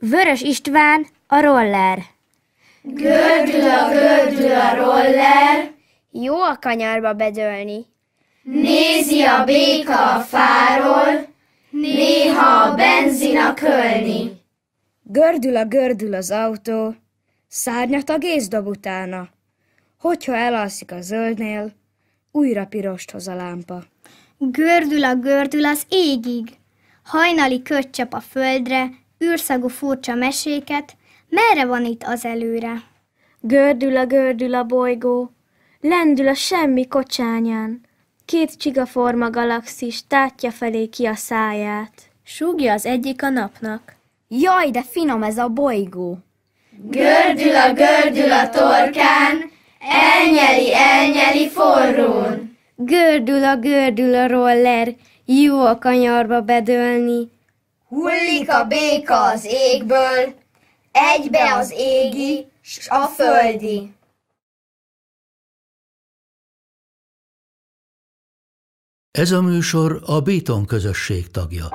Vörös István, a roller. Gördül a gördül a roller, Jó a kanyarba bedőlni. nézi a béka a fáról, néha a benzin a kölni. Gördül a gördül az autó, szárnyat a gézdob utána. Hogyha elalszik a zöldnél, újra pirost hoz a lámpa. Gördül a gördül az égig. Hajnali köt csap a földre, űrszagú furcsa meséket, merre van itt az előre? Gördül a gördül a bolygó, lendül a semmi kocsányán. Két csigaforma galaxis tátja felé ki a száját. Súgja az egyik a napnak. Jaj, de finom ez a bolygó! Gördül a gördül a torkán, elnyeli, elnyeli forrón. Gördül a gördül a roller, jó a kanyarba bedőlni. Hullik a béka az égből, egybe az égi, s a földi. Ez a műsor a Béton közösség tagja.